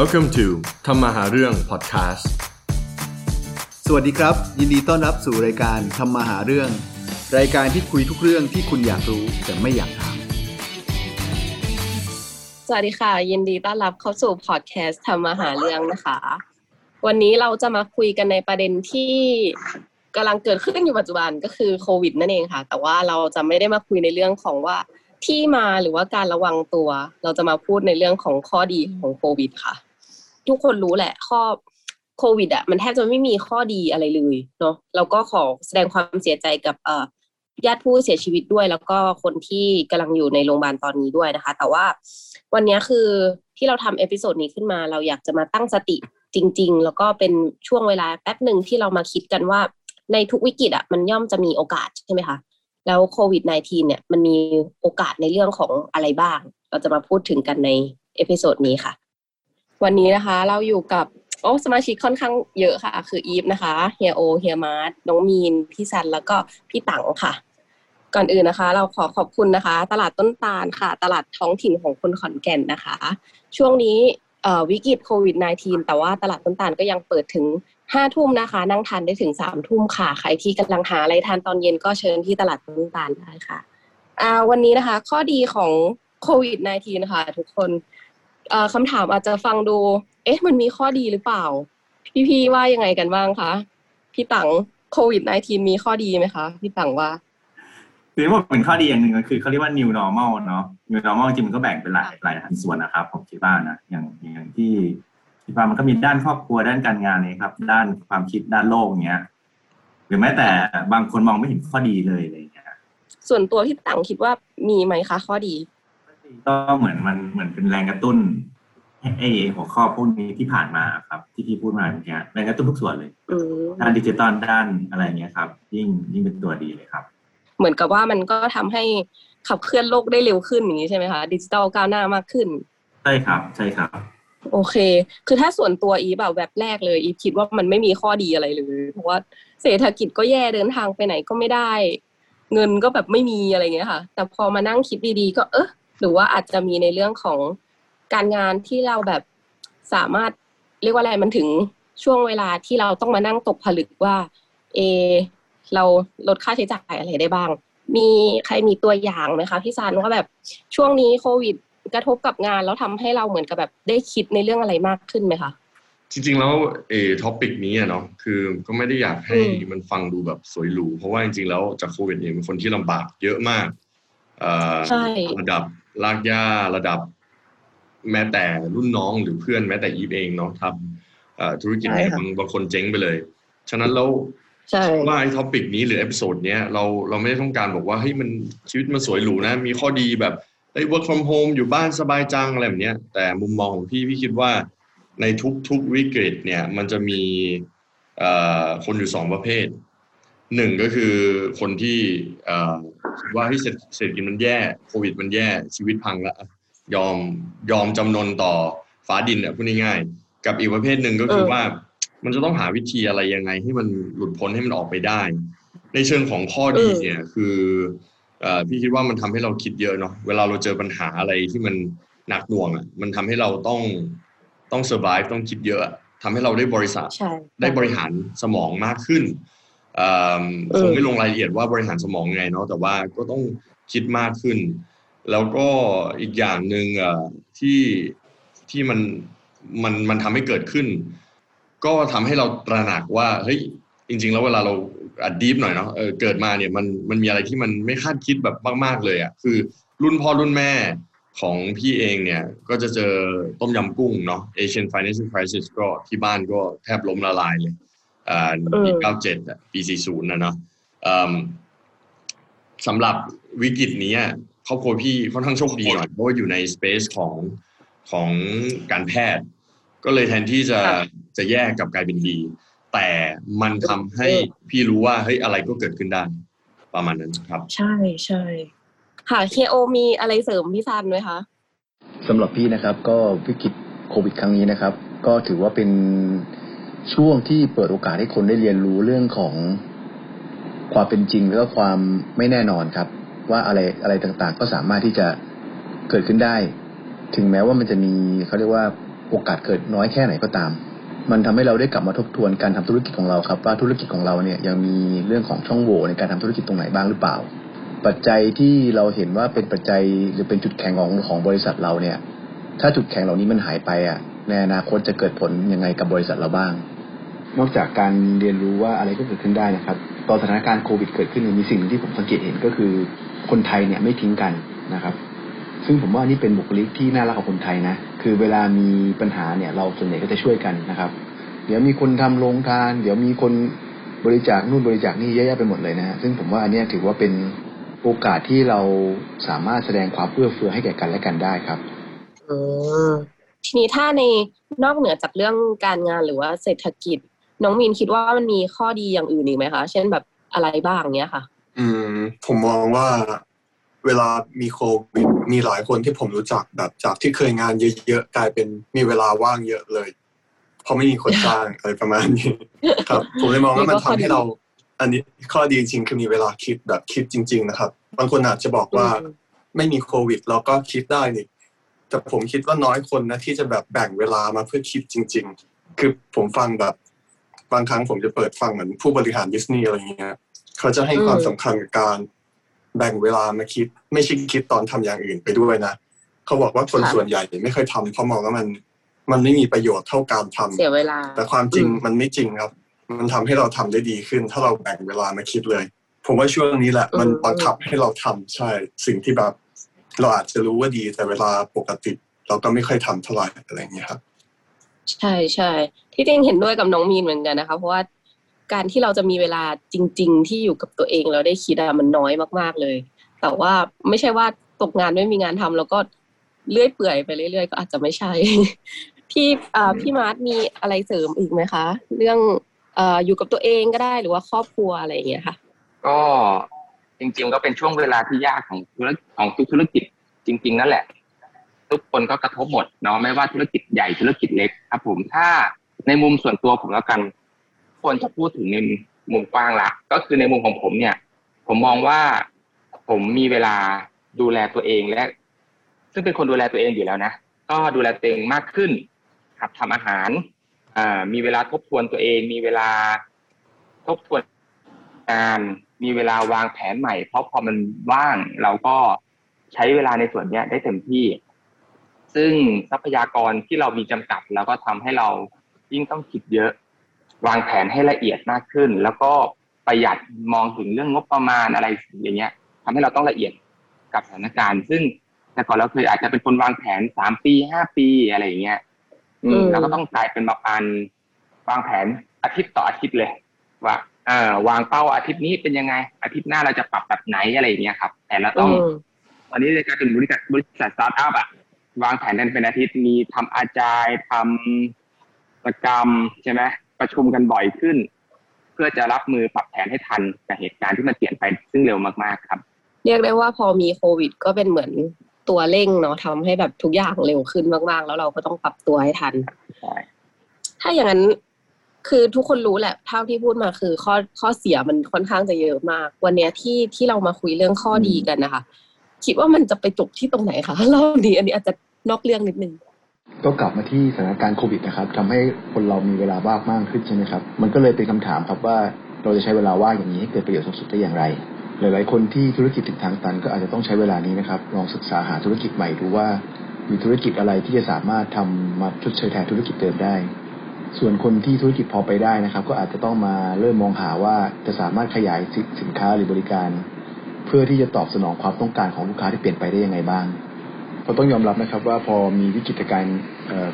Welcome to ทำมาหาเรื่อง podcast สวัสดีครับ ยินดีต้อนรับสู่รายการทำมาหาเรื่อง รายการที่คุยทุกเรื่องที่คุณอยากรู้แต่ไม่อยากถาม สวัสดีค่ะ ยินดีต้อนรับเข้าสู่พอดแคสต์ทำมาหาเรื่องนะคะ วันนี้เราจะมาคุยกันในประเด็นที่กำลังเกิดขึ้นอยู่ปัจจุบันก็คือโควิดนั่นเองค่ะ แต่ว่าเราจะไม่ได้มาคุยในเรื่องของว่าที่มาหรือว่าการระวังตัว เราจะมาพูดในเรื่องของข้อดีของโควิดค่ะ ทุกคนรู้แหละ ข้อโควิดอะมันแทบจะไม่มีข้อดีอะไรเลยเนาะเราก็ขอแสดงความเสียใจกับเอ่อญาติผู้เสียชีวิตด้วย แล้วก็คนที่กำลังอยู่ในโรงพยาบาลตอนนี้ด้วยนะคะ แต่ว่าวันนี้คือที่เราทำ episode นี้ขึ้นมา เราอยากจะมาตั้งสติจริง ๆ แล้วก็เป็นช่วงเวลาแป๊บหนึ่งที่เรามาคิดกันว่าในทุกวิกฤตอะมันย่อมจะมีโอกาสใช่ไหมคะแล้วโควิด -19 เนี่ยมันมีโอกาสในเรื่องของอะไรบ้าง เราจะมาพูดถึงกันใน episode นี้ค่ะ วันนี้นะคะเราอยู่กับโอ้สมาชิกค่อนข้างเยอะค่ะ คืออีฟนะคะเฮียโอเฮียมาร์ทน้องมีน พี่ซันแล้วก็พี่ตังค่ะ ก่อนอื่นนะคะ เราขอขอบคุณนะคะ ตลาดต้นตาลค่ะ ตลาดท้องถิ่นของคนขอนแก่นนะคะ ช่วงนี้วิกฤตโควิด -19 แต่ว่าตลาดต้นตาลก็ยังเปิดถึงห้าทุ่มนะคะ นั่งทานได้ถึงสามทุ่มค่ะ ใครที่กำลังหาอะไรทานตอนเย็นก็เชิญที่ตลาดต้นตาลได้ค่ะวันนี้นะคะ ข้อดีของโควิด -19 นะคะทุกคน คำถามอาจจะฟังดู เอ๊ะ มันมีข้อดีหรือเปล่า พี่ๆว่ายังไงกันบ้างคะพี่ตังโควิด -19 มีข้อดีไหมคะพี่ตังว่าคือว่าเป็นข้อดีอย่างหนึ่งก็คือเขาเรียกว่า new normal เนาะ new normal จริงมันก็แบ่งเป็นหลายหลายส่วนนะครับผมคิดว่านะอย่างอย่างที่คิดว่ามันก็มีด้านครอบครัวด้านการงานนี่ครับ ด้านความคิดด้านโลกเงี้ยหรือแม้แต่บางคนมองไม่เห็นข้อดีเลยอะไรเงี้ยส่วนตัวพี่ตังคิดว่ามีไหมคะข้อดี ก็เหมือนมันเหมือนเป็นแรงกระตุ้นไอ้หัวข้อพวกนี้ที่ผ่านมาครับ ที่พี่พูดมาเมื่อกี้แรงกระตุ้นทุกส่วนเลยด้านดิจิตอลด้านอะไรเงี้ยครับ ยิ่งยิ่งเป็นตัวดีเลยครับ เหมือนกับว่ามันก็ทำให้ขับเคลื่อนโลกได้เร็วขึ้นอย่างนี้ใช่ไหมคะดิจิตอลก้าวหน้ามากขึ้นใช่ครับ ใช่ครับ โอเค คือถ้าส่วนตัวอีแบบแบบแรกเลย อีคิดว่ามันไม่มีข้อดีอะไรเลยเพราะว่าเศรษฐกิจก็แย่เดินทางไปไหนก็ไม่ได้ เงินก็แบบไม่มีอะไรเงี้ยค่ะ แต่พอมานั่งคิดดีๆ ก็เออ หรือว่าอาจจะมีในเรื่องของการงานที่เราแบบสามารถเรียกว่าอะไรมันถึงช่วงเวลาที่เราต้องมานั่งตกผลึกว่า เอ เราลดค่าใช้จ่ายอะไรได้บ้าง มีใครมีตัวอย่างไหมคะพี่ซันว่าแบบช่วงนี้โควิดกระทบกับงานแล้วทำให้เราเหมือนกับแบบได้คิดในเรื่องอะไรมากขึ้นไหมคะจริงๆแล้วเอ topic นี้อะเนาะคือก็ไม่ได้อยากให้มันฟังดูแบบสวยหรูเพราะว่าจริงๆแล้วจากโควิดเนี่ยเป็นคนที่ลำบากเยอะมากระดับ รากหญ้าระดับ แม้แต่รุ่นน้องหรือเพื่อนแม้แต่อีฟเองเนาะทำธุรกิจเนี่ยบางบางคนเจ๊งไปเลย ฉะนั้นแล้วว่าไอ้ topic นี้หรือ episode เนี้ยเราเราไม่ได้ต้องการบอกว่าเฮ้ยมันชีวิตมันสวยหรูนะ มีข้อดีแบบไอ้ work from home อยู่บ้านสบายจังอะไรแบบเนี้ย แต่มุมมองของพี่พี่คิดว่าในทุกทุกวิกฤตเนี่ย มันจะมีคนอยู่สองประเภท หนึ่งก็คือคนที่ว่าให้เศรษฐกิจมันแย่โควิดมันแย่ชีวิตพังแล้วยอมยอมจำนนต่อฟ้าดินเนี่ยพูดง่ายๆกับอีกประเภทหนึ่งก็คือว่ามันจะต้องหาวิธีอะไรยังไง ให้มันหลุดพ้นให้มันออกไปได้ ในเชิงของข้อดีเนี่ยคือพี่คิดว่ามันทำให้เราคิดเยอะเนาะเวลาเราเจอปัญหาอะไรที่มันหนักหน่วงอะมันทำให้เราต้องต้อง survive ต้องคิดเยอะทำให้เราได้บริษัทได้บริหารสมองมากขึ้น คงไม่ลงรายละเอียดว่าบริหารสมองไงเนาะแต่ว่าก็ต้องคิดมากขึ้น แล้วก็อีกอย่างหนึ่งที่ที่มันมันมันทำให้เกิดขึ้น ก็ทำให้เราตระหนักว่าเฮ้ยจริง ๆ แล้วเวลาเราอัดดีฟหน่อยเนาะเออเกิดมาเนี่ยมันมันมีอะไรที่มันไม่คาดคิดแบบมากๆเลยอะ่ะคือรุ่นพ่อรุ่นแม่ของพี่เองเนี่ยก็จะเจอต้มยำกุ้งเนาะ Asian Financial Crisis ก็ที่บ้านก็แทบล้มละลายเลย ปีเก้าเจ็ดปีสี่ศูนย์นะเนาะสำหรับวิกฤตนี้ครอบครัวพี่ค่อนข้างโชคดีหน่อยเพราะว่าอยู่ในสเปซของของการแพทย์ ก็เลยแทนที่จะจะแยกกับกลายเป็นดี แต่มันทำให้พี่รู้ว่าเฮ้ยอะไรก็เกิดขึ้นได้ ประมาณนั้นครับ ใช่ใช่ค่ะเคโอมีอะไรเสริมพี่ซันไหมคะสำหรับพี่นะครับ ก็วิกฤตโควิด ครั้งนี้นะครับ ก็ถือว่าเป็น ช่วงที่เปิดโอกาสให้คนได้เรียนรู้เรื่องของความเป็นจริงแล้วก็ความไม่แน่นอนครับ ว่าอะไรอะไรต่างๆ ก็สามารถที่จะเกิดขึ้นได้ ถึงแม้ว่ามันจะมีเขาเรียกว่าโอกาสเกิดน้อยแค่ไหนก็ตาม มันทำให้เราได้กลับมาทบทวนการทำธุรกิจของเราครับ ว่าธุรกิจของเราเนี่ยยังมีเรื่องของช่องโหว่ในการทำธุรกิจตรงไหนบ้างหรือเปล่า ปัจจัยที่เราเห็นว่าเป็นปัจจัยหรือเป็นจุดแข็งของของบริษัทเราเนี่ย ถ้าจุดแข็งเหล่านี้มันหายไปอะในอนาคตจะเกิดผลยังไงกับบริษัทเราบ้าง นอกจากการเรียนรู้ว่าอะไรก็เกิดขึ้นได้นะครับ ตอนสถานการณ์โควิดเกิดขึ้นมีสิ่งที่ผมสังเกตเห็นก็คือ คนไทยเนี่ยไม่ทิ้งกันนะครับ ซึ่งผมว่านี่เป็นบุคลิกที่น่ารักของคนไทยนะคือเวลามีปัญหาเนี่ย เราส่วนใหญ่ก็จะช่วยกันนะครับ เดี๋ยวมีคนทำโรงทาน เดี๋ยวมีคนบริจาคนู่นบริจาคนี่เยอะแยะไปหมดเลยนะฮะซึ่งผมว่าอันนี้ถือว่าเป็นโอกาสที่เราสามารถแสดงความเอื้อเฟื้อให้แก่กันและกันได้ครับอืมทีนี้ถ้าในนอกเหนือจากเรื่องการงานหรือว่าเศรษฐกิจ น้องมีนคิดว่ามันมีข้อดีอย่างอื่นอีกไหมคะ เช่นแบบอะไรบ้างเนี้ยค่ะ อืม ผมมองว่าเวลามีโควิดมีหลายคนที่ผมรู้จักแบบจากที่เคยงานเยอะๆกลายเป็นมีเวลาว่างเยอะเลยเพราะไม่มีคนจ้างอะไรประมาณนี้ ครับ ผมเลยมองว่ามันทำให้เรา อันนี้ข้อดีจริงคือมีเวลาคิดแบบคิดจริง ๆ นะครับ บางคนอาจจะบอกว่าอืมไม่มีโควิด เราก็คิดได้นี่แต่ผมคิดว่าน้อยคนนะที่จะแบบแบ่งเวลามาเพื่อคิดจริง ๆ คือผมฟังแบบ บางครั้งผมจะเปิดฟังเหมือนผู้บริหารดิสนีย์อะไรอย่างเงี้ยเขาจะให้ความสำคัญกับการแบ่งเวลามาคิด ไม่ใช่คิดตอนทำอย่างอื่นไปด้วยนะเขาบอกว่าคนค่ะส่วนใหญ่ไม่ค่อยทำเพราะมองว่ามัน มันไม่มีประโยชน์เท่าการทำเสียเวลา แต่ความจริงอืมมันไม่จริงครับ มันทำให้เราทำได้ดีขึ้น ถ้าเราแบ่งเวลามาคิดเลย ผมว่าช่วงนี้แหละ มันบังคับให้เราทำใช่สิ่งที่แบบ เราอาจจะรู้ว่าดีแต่เวลาปกติ เราก็ไม่ค่อยทำเท่าไหร่อะไรอย่างเงี้ยครับ ใช่ใช่ที่จริงเห็นด้วยกับน้องมีนเหมือนกันนะคะ เพราะว่าการที่เราจะมีเวลาจริง ๆ ที่อยู่กับตัวเองแล้วได้คิดอะมันน้อยมาก ๆเลย แต่ว่าไม่ใช่ว่าตกงานไม่มีงานทำแล้วก็เลื่อยเปื่อยไปเรื่อยๆ ก็อาจจะไม่ใช่พี่อ่าพี่มาร์ทมีอะไรเสริมอีกไหมคะ เรื่องเอ่ออยู่กับตัวเองก็ได้หรือว่าครอบครัวอะไรอย่างเงี้ยค่ะ ก็จริงๆก็เป็นช่วงเวลาที่ยากของธุรของทุกธุรกิจจริง ๆ นั่นแหละ ทุกคนก็กระทบหมดเนาะไม่ว่าธุรกิจใหญ่ธุรกิจเล็กครับ ผมถ้าในมุมส่วนตัวผมแล้วกันควรจะพูดถึงในมุมกว้างละก็คือในมุมของผมเนี่ย ผมมองว่าผมมีเวลาดูแลตัวเองและ ซึ่งเป็นคนดูแลตัวเองอยู่แล้วนะก็ดูแลตัวเองมากขึ้นครับทำอาหารมีเวลาทบทวนตัวเอง มีเวลาทบทวนงานมีเวลาวางแผนใหม่ เพราะพอมันว่างเราก็ใช้เวลาในส่วนเนี้ยได้เต็มที่ ซึ่งทรัพยากรที่เรามีจำกัด แล้วก็ทำให้เรายิ่งต้องคิดเยอะ วางแผนให้ละเอียดมากขึ้น แล้วก็ประหยัดมองถึงเรื่องงบประมาณอะไรอย่างเงี้ยทำให้เราต้องละเอียดกับสถานการณ์ ซึ่งแต่ก่อนเราเคยอาจจะเป็นคนวางแผนสามปีห้าปีอะไรอย่างเงี้ยอืมอืมเราก็ต้องกลายเป็นมาปันวางแผนอาทิตย์ต่ออาทิตย์เลย ว่าเอ่อวางเป้าอาทิตย์นี้เป็นยังไง อาทิตย์หน้าเราจะปรับแบบไหนอะไรอย่างเงี้ยครับแต่เราต้องอืมวันนี้ในการเป็นบริษัทบริษัทสตาร์ทอัพอะ วางแผนกันเป็นอาทิตย์มีทำ agile ทำกิจกรรมใช่ไหมประชุมกันบ่อยขึ้น เพื่อจะรับมือปรับแผนให้ทันกับเหตุการณ์ที่มันเปลี่ยนไปซึ่งเร็วมากๆครับ เรียกได้ว่าพอมีโควิด ก็เป็นเหมือนตัวเร่งเนาะทำให้แบบทุกอย่างเร็วขึ้นมากๆ แล้วเราก็ต้องปรับตัวให้ทันใช่ถ้าอย่างนั้นคือทุกคนรู้แหละเท่าที่พูดมาคือข้อข้อเสียมันค่อนข้างจะเยอะมาก วันเนี้ยที่ที่เรามาคุยเรื่องข้อดีกันนะคะ คิดว่ามันจะไปจบที่ตรงไหนคะรอบนี้อันนี้อาจจะ นอกเรื่องนิดนึงก็กลับมาที่สถานการณ์โควิดนะครับทำให้คนเรามีเวลาว่างมากขึ้นใช่ไหมครับ มันก็เลยเป็นคำถามครับว่าเราจะใช้เวลาว่างอย่างนี้ให้เกิดประโยชน์สูงสุดได้อย่างไร หลาย ๆ คนที่ธุรกิจถึงทางตัน ก็อาจจะต้องใช้เวลานี้นะครับ ลองศึกษาหาธุรกิจใหม่ดูว่า มีธุรกิจอะไรที่จะสามารถทำมาชดเชยแทนธุรกิจเดิมได้ ส่วนคนที่ธุรกิจพอไปได้นะครับ ก็อาจจะต้องมาเริ่มมองหาว่าจะสามารถขยายสินค้าหรือบริการ เพื่อที่จะตอบสนองความต้องการของลูกค้าที่เปลี่ยนไปได้ยังไงบ้าง เราต้องยอมรับนะครับ ว่าพอมีวิกฤตการณ์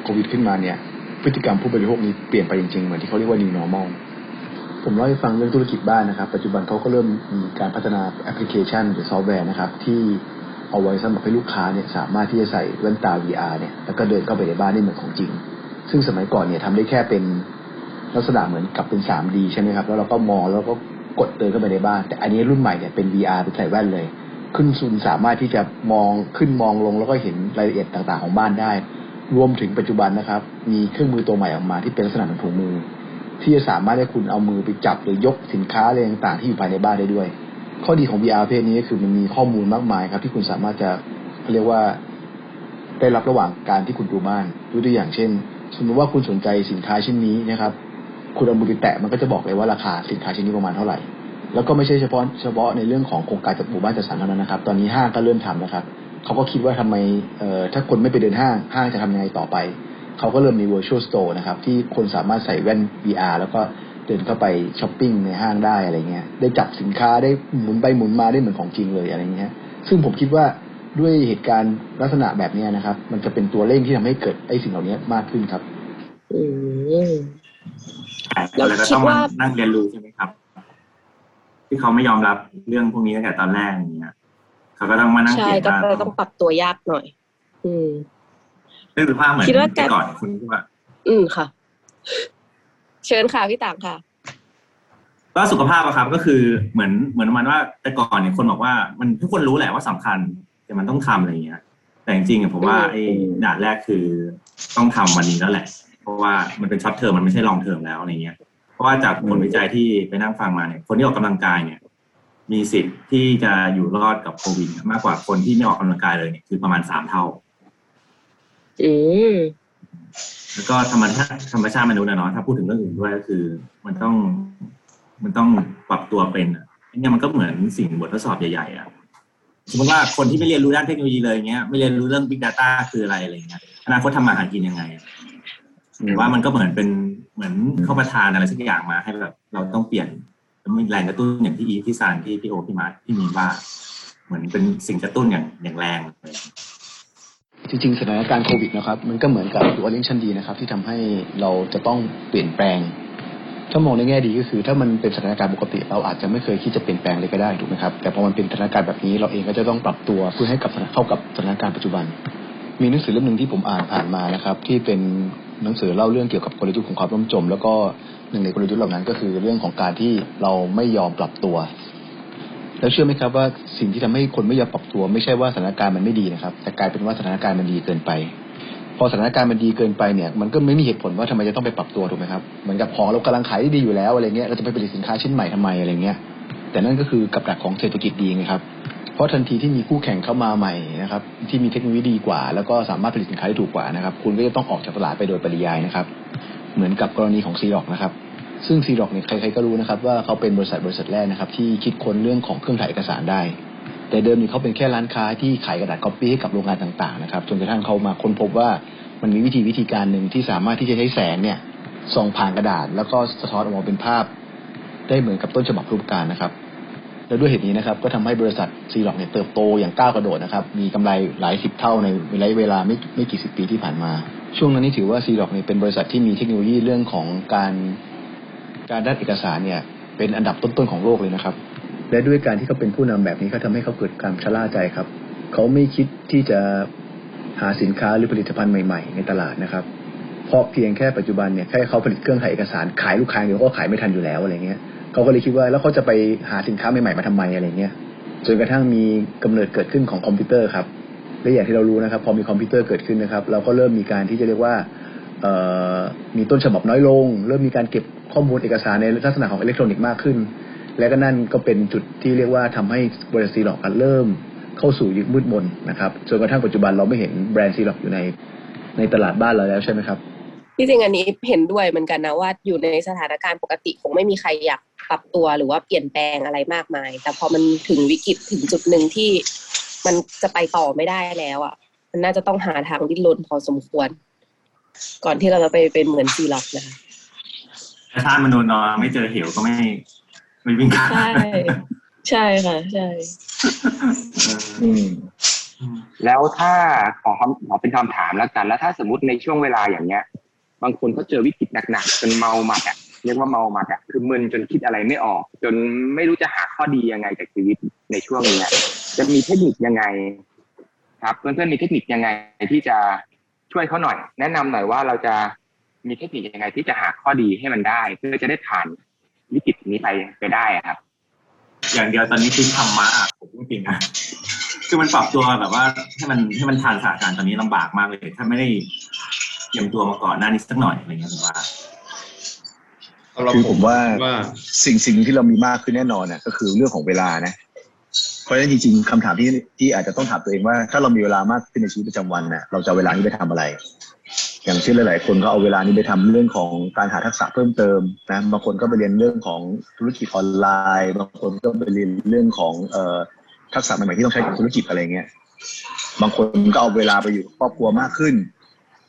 โควิดขึ้นมาเนี่ย พฤติกรรมผู้บริโภคนี้เปลี่ยนไปจริงๆ เหมือนที่เขาเรียกว่า new normal ผมเล่าให้ฟังเรื่องธุรกิจบ้านนะครับ ปัจจุบันเขาก็เริ่มมีการพัฒนาแอปพลิเคชันหรือซอฟต์แวร์นะครับ ที่เอาไว้สำหรับให้ลูกค้าเนี่ยสามารถที่จะใส่แว่นตา VR เนี่ยแล้วก็เดินเข้าไปในบ้านได้เหมือนของจริง ซึ่งสมัยก่อนเนี่ยทำได้แค่เป็นลักษณะเหมือนกับเป็น 3D ใช่ไหมครับ แล้วเราก็มองแล้วก็กดเดินเข้าไปในบ้าน แต่อันนี้รุ่นใหม่เนี่ยเป็น VR เป็นใส่แว่นเลย ขึ้นซุนสามารถที่จะมองขึ้นมองลงแล้วก็เห็นรายละเอียดต่างๆของบ้านได้ รวมถึงปัจจุบันนะครับ มีเครื่องมือตัวใหม่ออกมาที่เป็นลักษณะเหมือนถุงมือ ที่จะสามารถให้คุณเอามือไปจับหรือยกสินค้าอะไรต่างๆที่อยู่ภายในบ้านได้ด้วย ข้อดีของ VR ประเพศนี้ก็คือมันมีข้อมูลมากมายครับ ที่คุณสามารถจะเรียกว่าได้รับระหว่างการที่คุณดูบ้านยกตัวอย่างเช่น สมมติว่าคุณสนใจสินค้าชิ้นนี้นะครับ คุณเอามือไปแตะมันก็จะบอกเลยว่าราคาสินค้าชิ้นนี้ประมาณเท่าไหร่ แล้วก็ไม่ใช่เฉพาะเฉพาะในเรื่องของโครงการจัดหมู่บ้านจัดสรรเท่านั้นนะครับ ตอนนี้ห้างก็เริ่มทำนะครับเขาก็คิดว่าทำไมเอ่อถ้าคนไม่ไปเดินห้างห้างจะทำยังไงต่อไป เขาก็เริ่มมี virtual store นะครับ ที่คนสามารถใส่แว่น VR แล้วก็เดินเข้าไปช้อปปิ้งในห้างได้อะไรเงี้ยได้จับสินค้าได้หมุนไปหมุนมาได้เหมือนของจริงเลยอะไรเงี้ย ซึ่งผมคิดว่าด้วยเหตุการณ์ลักษณะแบบเนี้ยนะครับ มันจะเป็นตัวเร่งที่ทำให้เกิดไอ้สิ่งเหล่านี้มากขึ้นครับอืมใช่แล้วแล้วก็คิดต้องมาว่านั่งเรียนรู้ใช่ไหมครับ ที่เขาไม่ยอมรับเรื่องพวกนี้ตั้งแต่ตอนแรกอย่างเงี้ยเขาก็ต้องมานั่งใช่เขียนก็ว่าต้องปรับตัวยากหน่อย อืมเรื่องสุขภาพเหมือนคิดว่าการแต่ก่อนคุณคิดว่าอืมค่ะ เชิญค่ะพี่ต่างค่ะก็สุขภาพอะครับก็คือเหมือนเหมือนประมันว่าแต่ก่อนเนี่ยคนบอกว่ามันทุกคนรู้แหละว่าสำคัญ แต่มันต้องทำอะไรอย่างเงี้ย แต่จริงๆอะผมว่าอืมไอ้ด่านแรกคือต้องทำวันนี้แล้วแหละ เพราะว่ามันเป็น short term มันไม่ใช่ long term แล้วอะไรเงี้ยเพ ราะว่าจากผลวิจัยที่ไปนั่งฟังมาเนี่ยคนที่ออกกำลังกายเนี่ย มีสิทธิ์ที่จะอยู่รอดกับโควิดเนี่ยมากกว่าคนที่ไม่ออกกำลังกายเลยเนี่ยคือประมาณสามเท่า อืมแล้วก็ธรรมชาติธรรมชาติมนุษย์นะเนาะถ้าพูดถึงเรื่องอื่นด้วยก็คือ มันต้อง มันต้องปรับตัวเป็นอะอันเนี่ยมันก็เหมือนสิ่งบททดสอบใหญ่ๆอะสมมติว่าคนที่ไม่เรียนรู้ด้านเทคโนโลยีเลยเงี้ยไม่เรียนรู้เรื่อง Big Data คืออะไรอะไรเงี้ยอนาคตทำมาหากินยังไงอะหรือว่ามันก็เหมือนเป็น เหมือนเข้าประทานอะไรสักอย่างมาให้แบบ เราต้องเปลี่ยนแล้วมีแรงกระตุ้นอย่างที่อีที่ซานที่พี่โอพี่มาร์ที่มีว่า เหมือนเป็นสิ่งกระตุ้นอย่างอย่างแรงเลยจริงๆสถานการณ์โควิดนะครับ มันก็เหมือนกับตัวเลี้ยงชั้นดีนะครับ ที่ทำให้เราจะต้องเปลี่ยนแปลง ถ้ามองในแง่ดีก็คือ ถ้ามันเป็นสถานการณ์ปกติ เราอาจจะไม่เคยคิดจะเปลี่ยนแปลงเลยก็ได้ถูกไหมครับแต่พอมันเป็นสถานการณ์แบบนี้เราเองก็จะต้องปรับตัวเพื่อให้กับเข้ากับสถานการณ์ปัจจุบัน มีหนังสือเล่มหนึ่งที่ผมอ่านผ่านมานะครับ ที่เป็น หนังสือเล่าเรื่องเกี่ยวกับกลยุทธ์ของความล่มจม แล้วก็หนึ่งในกลยุทธ์เหล่านั้นก็คือเรื่องของการที่เราไม่ยอมปรับตัว แล้วเชื่อไหมครับว่าสิ่งที่ทำให้คนไม่ยอมปรับตัว ไม่ใช่ว่าสถานการณ์มันไม่ดีนะครับ แต่กลายเป็นว่าสถานการณ์มันดีเกินไป พอสถานการณ์มันดีเกินไปเนี่ย มันก็ไม่มีเหตุผลว่าทำไมจะต้องไปปรับตัวถูกไหมครับเหมือนกับของเรากำลังขายได้ดีอยู่แล้วอะไรเงี้ยเราจะไปผลิตสินค้าชิ้นใหม่ทำไมอะไรเงี้ยแต่นั่นก็คือกับดักของเศรษฐกิจดีไงครับ เพราะทันทีที่มีคู่แข่งเข้ามาใหม่นะครับที่มีเทคโนโลยีดีกว่า แล้วก็สามารถผลิตสินค้าได้ถูกกว่านะครับ คุณก็จะต้องออกจากตลาดไปโดยปริยายนะครับ เหมือนกับกรณีของซีร็อกนะครับ ซึ่งซีร็อกเนี่ยใครๆก็รู้นะครับ ว่าเขาเป็นบริษัทบริษัทแรกนะครับ ที่คิดค้นเรื่องของเครื่องถ่ายเอกสารได้ แต่เดิมนี่เขาเป็นแค่ร้านค้าที่ขายกระดาษก๊อปปี้ให้กับโรงงานต่างๆนะครับจนกระทั่งเขามาค้นพบว่ามันมีวิธีวิธีการหนึ่งที่สามารถที่จะใช้แสงเนี่ยส่องผ่านกระดาษ แล้วก็สะท้อนออกมาเป็นภาพ ได้เหมือนกับต้นฉบับรูปการนะครับ แล้วด้วยเหตุนี้นะครับก็ทำให้บริษัทซีล็อกเนี่ยเติบโตอย่างก้าวกระโดดนะครับมีกำไรหลายสิบเท่าในระยะเวลาไม่ไม่กี่สิบปีที่ผ่านมา ช่วงนั้นนี่ถือว่าซีล็อกเนี่ยเป็นบริษัทที่มีเทคโนโลยีเรื่องของการการด้านเอกสารเนี่ยเป็นอันดับต้นๆของโลกเลยนะครับ และด้วยการที่เขาเป็นผู้นำแบบนี้เขาทำให้เขาเกิดความชะล่าใจครับ เขาไม่คิดที่จะหาสินค้าหรือผลิตภัณฑ์ใหม่ ๆ ในตลาดนะครับเพราะเพียงแค่ปัจจุบันเนี่ยแค่เขาผลิตเครื่องถ่ายเอกสารขายลูกค้าเดียวก็ขายไม่ทันอยู่แล้วอะไรเงี้ย เขาก็เลยคิดว่าแล้วเขาจะไปหาสินค้าใหม่ๆมาทำไมอะไรเงี้ยจนกระทั่งมีกำเนิดเกิดขึ้นของคอมพิวเตอร์ครับและอย่างที่เรารู้นะครับ พอมีคอมพิวเตอร์เกิดขึ้นนะครับ เราก็เริ่มมีการที่จะเรียกว่ามีต้นฉบับน้อยลง เริ่มมีการเก็บข้อมูลเอกสารในลักษณะของอิเล็กทรอนิกส์มากขึ้น และก็นั่นก็เป็นจุดที่เรียกว่าทำให้บริษัทซีล็อกเริ่มเข้าสู่ยุคมืดมนนะครับจนกระทั่งปัจจุบันเราไม่เห็นแบรนด์ซีล็อกอยู่ในในตลาดบ้านเราแล้วใช่ไหมครับที่จริงอันนี้เห็นด้วยเหมือนกันนะว่าอยู่ในสถานการณ์ปกติคงไม่มีใครอยาก ปรับตัวหรือว่าเปลี่ยนแปลงอะไรมากมาย แต่พอมันถึงวิกฤตถึงจุดหนึ่งที่มันจะไปต่อไม่ได้แล้วอะ มันน่าจะต้องหาทางดิ้นรนพอสมควร ก่อนที่เราจะไปเป็นเหมือนซีล็อกนะคะถ้าชาติมนุษย์เนาะไม่เจอเหวก็ไม่ไม่วิ่งข้ามใช่ใช่ค่ะ ใช่อืมแล้วถ้าขอคำขอเป็นคำถามแล้วกัน แล้วถ้าสมมติในช่วงเวลาอย่างเนี้ย บางคนเขาเจอวิกฤตหนักๆจนเมาหมัดอะ เรียกว่าเมาหมัดอะคือมึนจนคิดอะไรไม่ออก จนไม่รู้จะหาข้อดียังไงจากชีวิตในช่วงนี้จะมีเทคนิคยังไง ครับ เพื่อนๆมีเทคนิคยังไงที่จะช่วยเขาหน่อย แนะนำหน่อยว่าเราจะมีเทคนิคยังไงที่จะหาข้อดีให้มันได้ เพื่อจะได้ผ่านวิกฤตนี้ไปไปได้อะครับ อย่างเดียวตอนนี้คือธรรมะผมจริงๆนะคือมันปรับตัวแบบว่าให้มันให้มันทานสถานการณ์ตอนนี้ลำบากมากเลย ถ้าไม่ได้เตรียมตัวมาก่อนหน้านี้สักหน่อยอะไรเงี้ยผมว่า คือผมว่าว่าสิ่งสิ่งที่เรามีมากขึ้นแน่นอนน่ะก็คือเรื่องของเวลานะตราะฉะนั้นจริงๆคำถามที่ที่อาจจะต้องถามตัวเองว่า ถ้าเรามีเวลามากขึ้นในชีวิตประจำวันน่ะเราจะเวลานี้ไปทำอะไร อย่างเช่นหลาย ๆ คนก็เอาเวลานี้ไปทำเรื่องของการหาทักษะเพิ่มเติมนะบางคนก็ไปเรียนเรื่องของธุรกิจออนไลน์ บางคนก็ไปเรียนเรื่องของเอ่อทักษะใหม่ๆที่ต้องใช้กับธุรกิจอะไรเงี้ยบางคนก็เอาเวลาไปอยู่ครอบครัวมากขึ้น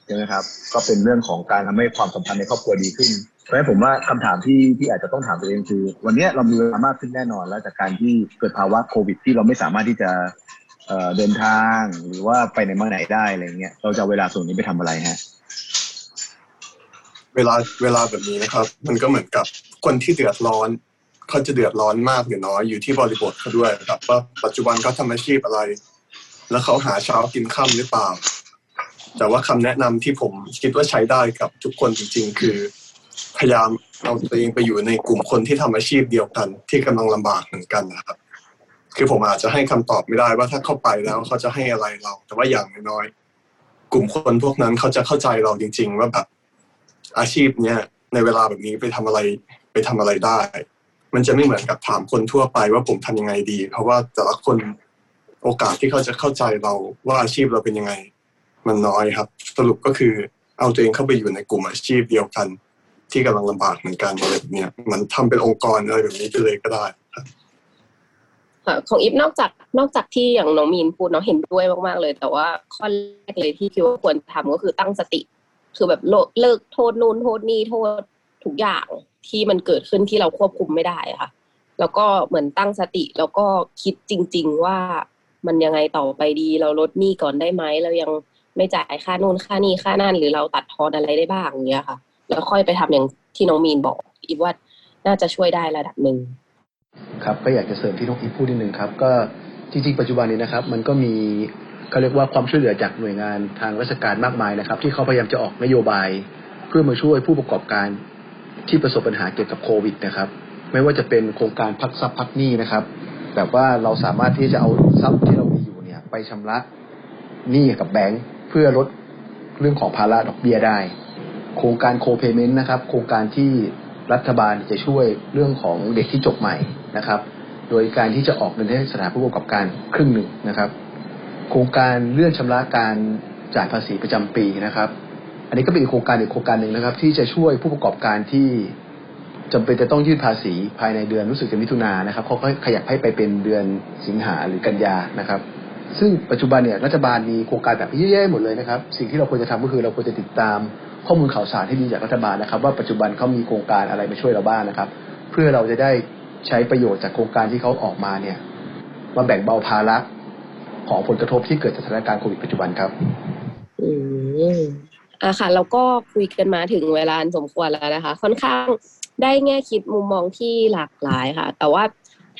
ใช่ไหมครับ ก็เป็นเรื่องของการทำให้ความสัมพันธ์ในครอบครัวดีขึ้น เพราะฉะนั้นผมว่าคำถามที่ที่อาจจะต้องถามตัวเองคือ วันนี้เรามีเวลามากขึ้นแน่นอน แล้วจากการที่เกิดภาวะโควิด ที่เราไม่สามารถที่จะเดินทางหรือว่าไปไหนมาไหนได้อะไรเงี้ยเราจะเวลาส่วนนี้ไปทำอะไรฮะเวลาเวลาแบบนี้นะครับ มันก็เหมือนกับคนที่เดือดร้อนเขาจะเดือดร้อนมากหรือน้อยอยู่ที่บริบทเขาด้วยนะครับว่าปัจจุบันเขาทำอาชีพอะไร แล้วเขาหาเช้ากินค่ำหรือเปล่า แต่ว่าคำแนะนำที่ผมคิดว่าใช้ได้กับทุกคนจริง ๆ คือ พยายามเอาตัวเองไปอยู่ในกลุ่มคนที่ทำอาชีพเดียวกัน ที่กำลังลำบากเหมือนกันนะครับ คือผมอาจจะให้คำตอบไม่ได้ว่าถ้าเข้าไปแล้วเขาจะให้อะไรเรา แต่ว่าอย่างน้อยๆกลุ่มคนพวกนั้นเขาจะเข้าใจเราจริง ๆ ว่าแบบอาชีพเนี้ยในเวลาแบบนี้ไปทำอะไรไปทำอะไรได้ มันจะไม่เหมือนกับถามคนทั่วไปว่าผมทำยังไงดี เพราะว่าแต่ละคนโอกาสที่เขาจะเข้าใจเราว่าอาชีพเราเป็นยังไง มันน้อยครับ สรุปก็คือเอาตัวเองเข้าไปอยู่ในกลุ่มอาชีพเดียวกัน ที่กำลังลำบากเหมือนกันอะไรแบบนี้มันทำเป็นองค์กรอะไรแบบนี้ไปเลยก็ได้ค่ะของอีฟนอกจากนอกจากที่อย่างน้องมีนพูดเนาะเห็นด้วยมากๆเลย แต่ว่าข้อแรกเลยที่คิดว่าควรทำก็คือตั้งสติ คือแบบโลเลิกโทษนู่นโทษนี่โทษทุกอย่างที่มันเกิดขึ้นที่เราควบคุมไม่ได้ค่ะ แล้วก็เหมือนตั้งสติแล้วก็คิดจริง ๆ ว่ามันยังไงต่อไปดี เราลดหนี้ก่อนได้ไหมเรายังไม่จ่ายค่านู่นค่านี่ค่านั่นหรือเราตัดทอนอะไรได้บ้างอย่างเงี้ยค่ะ แล้วค่อยไปทำอย่างที่น้องมีนบอกอีฟว่าน่าจะช่วยได้ระดับหนึ่งครับก็อยากจะเสริมที่น้องอีฟพูดนิดนึงครับ ก็จริงๆปัจจุบันนี้นะครับ มันก็มีเขาเรียกว่าความช่วยเหลือจากหน่วยงานทางราชการมากมายนะครับ ที่เขาพยายามจะออกนโยบาย เพื่อมาช่วยผู้ประกอบการที่ประสบปัญหาเกี่ยวกับโควิดนะครับ ไม่ว่าจะเป็นโครงการพักทรัพย์พักหนี้นะครับแบบว่าเราสามารถที่จะเอาทรัพย์ที่เรามีอยู่เนี่ย ไปชำระหนี้กับแบงค์เพื่อลดเรื่องของภาระดอกเบี้ยได้ โครงการโคเพเมนต์นะครับ โครงการที่รัฐบาลจะช่วยเรื่องของเด็กที่จบใหม่นะครับ โดยการที่จะออกเงินให้สถานผู้ประกอบการครึ่งหนึ่งนะครับ โครงการเลื่อนชำระการจ่ายภาษีประจำปีนะครับ อันนี้ก็เป็นอีกโครงการอีกโครงการหนึ่งนะครับ ที่จะช่วยผู้ประกอบการที่จำเป็นจะต้องยื่นภาษีภายในเดือนรู้สึกจะมิถุนานะครับเขาก็ขยับให้ไปเป็นเดือนสิงหาหรือกันยานะครับ ซึ่งปัจจุบันเนี่ยรัฐบาลมีโครงการแบบเยอะแยะหมดเลยนะครับ สิ่งที่เราควรจะทำก็คือเราควรจะติดตาม ข้อมูลข่าวสารที่ดีจากรัฐบาลนะครับ ว่าปัจจุบันเขามีโครงการอะไรมาช่วยเราบ้างนะครับ เพื่อเราจะได้ใช้ประโยชน์จากโครงการที่เขาออกมาเนี่ยมาแบ่งเบาภาระของผลกระทบที่เกิดจากสถานการณ์โควิดปัจจุบันครับ อืมอะค่ะเราก็คุยกันมาถึงเวลาสมควรแล้วนะคะ ค่อนข้างได้แง่คิดมุมมองที่หลากหลายค่ะ แต่ว่า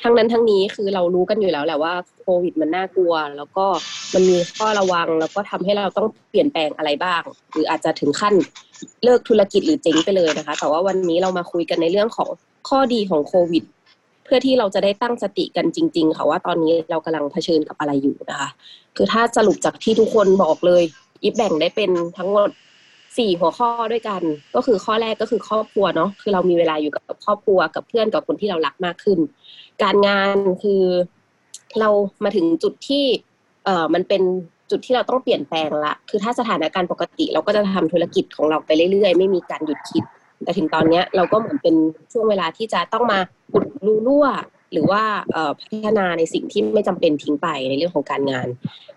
ทั้งนั้นทั้งนี้คือเรารู้กันอยู่แล้วแหละว่าโควิดมันน่ากลัว แล้วก็ มันมีข้อระวังแล้วก็ทำให้เราต้องเปลี่ยนแปลงอะไรบ้าง หรืออาจจะถึงขั้นเลิกธุรกิจหรือเจ๊งไปเลยนะคะ แต่ว่าวันนี้เรามาคุยกันในเรื่องของข้อดีของโควิด เพื่อที่เราจะได้ตั้งสติกันจริง ๆ ค่ะว่าตอนนี้เรากำลังเผชิญกับอะไรอยู่นะคะ คือถ้าสรุปจากที่ทุกคนบอกเลยอีฟแบ่งได้เป็นทั้งหมดสี่หัวข้อด้วยกัน ก็คือข้อแรกก็คือครอบครัวเนาะคือเรามีเวลาอยู่กับครอบครัวกับเพื่อนกับคนที่เรารักมากขึ้น การงานคือเรามาถึงจุดที่ เอ่อมันเป็นจุดที่เราต้องเปลี่ยนแปลงละ คือถ้าสถานการณ์ปกติเราก็จะทำธุรกิจของเราไปเรื่อยๆ ไม่มีการหยุดคิด แต่ถึงตอนเนี้ยเราก็เหมือนเป็นช่วงเวลาที่จะต้องมาอุดรูรั่ว หรือว่าพัฒนาในสิ่งที่ไม่จำเป็นทิ้งไปในเรื่องของการงาน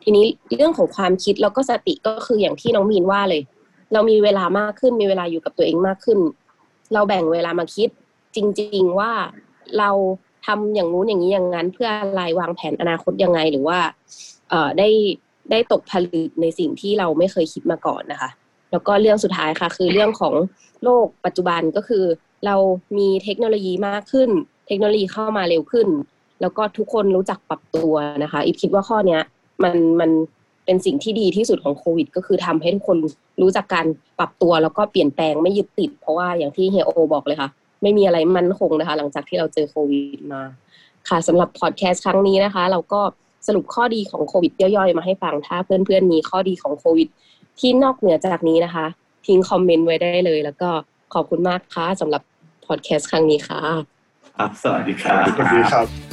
ทีนี้เรื่องของความคิดแล้วก็สติก็คืออย่างที่น้องมีนว่าเลย เรามีเวลามากขึ้นมีเวลาอยู่กับตัวเองมากขึ้น เราแบ่งเวลามาคิดจริง ๆว่าเราทำอย่างนู้นอย่างนี้อย่างนั้นเพื่ออะไรวางแผนอนาคตยังไงหรือว่า ได้ได้ตกผลึกในสิ่งที่เราไม่เคยคิดมาก่อนนะคะ แล้วก็เรื่องสุดท้ายค่ะ คือเรื่องของโลกปัจจุบันก็คือ เรามีเทคโนโลยีมากขึ้น เทคโนโลยีเข้ามาเร็วขึ้น แล้วก็ทุกคนรู้จักปรับตัวนะคะอีฟคิดว่าข้อเนี้ยมันมันเป็นสิ่งที่ดีที่สุดของโควิด ก็คือทำให้ทุกคนรู้จักการปรับตัวแล้วก็เปลี่ยนแปลงไม่ยึดติด เพราะว่าอย่างที่เฮโอบอกเลยค่ะ ไม่มีอะไรมั่นคงนะคะ หลังจากที่เราเจอโควิดมา ค่ะสำหรับพอดแคสต์ครั้งนี้นะคะ เราก็ สรุปข้อดีของโควิดย่อยๆ มาให้ฟังถ้าเพื่อนๆมีข้อดีของโควิด ที่นอกเหนือจากนี้นะคะ ทิ้งคอมเมนต์ไว้ได้เลย แล้วก็ขอบคุณมากค่ะสำหรับพอดแคสต์ครั้งนี้ค่ะครับสวัสดีครับสวัสดีครับ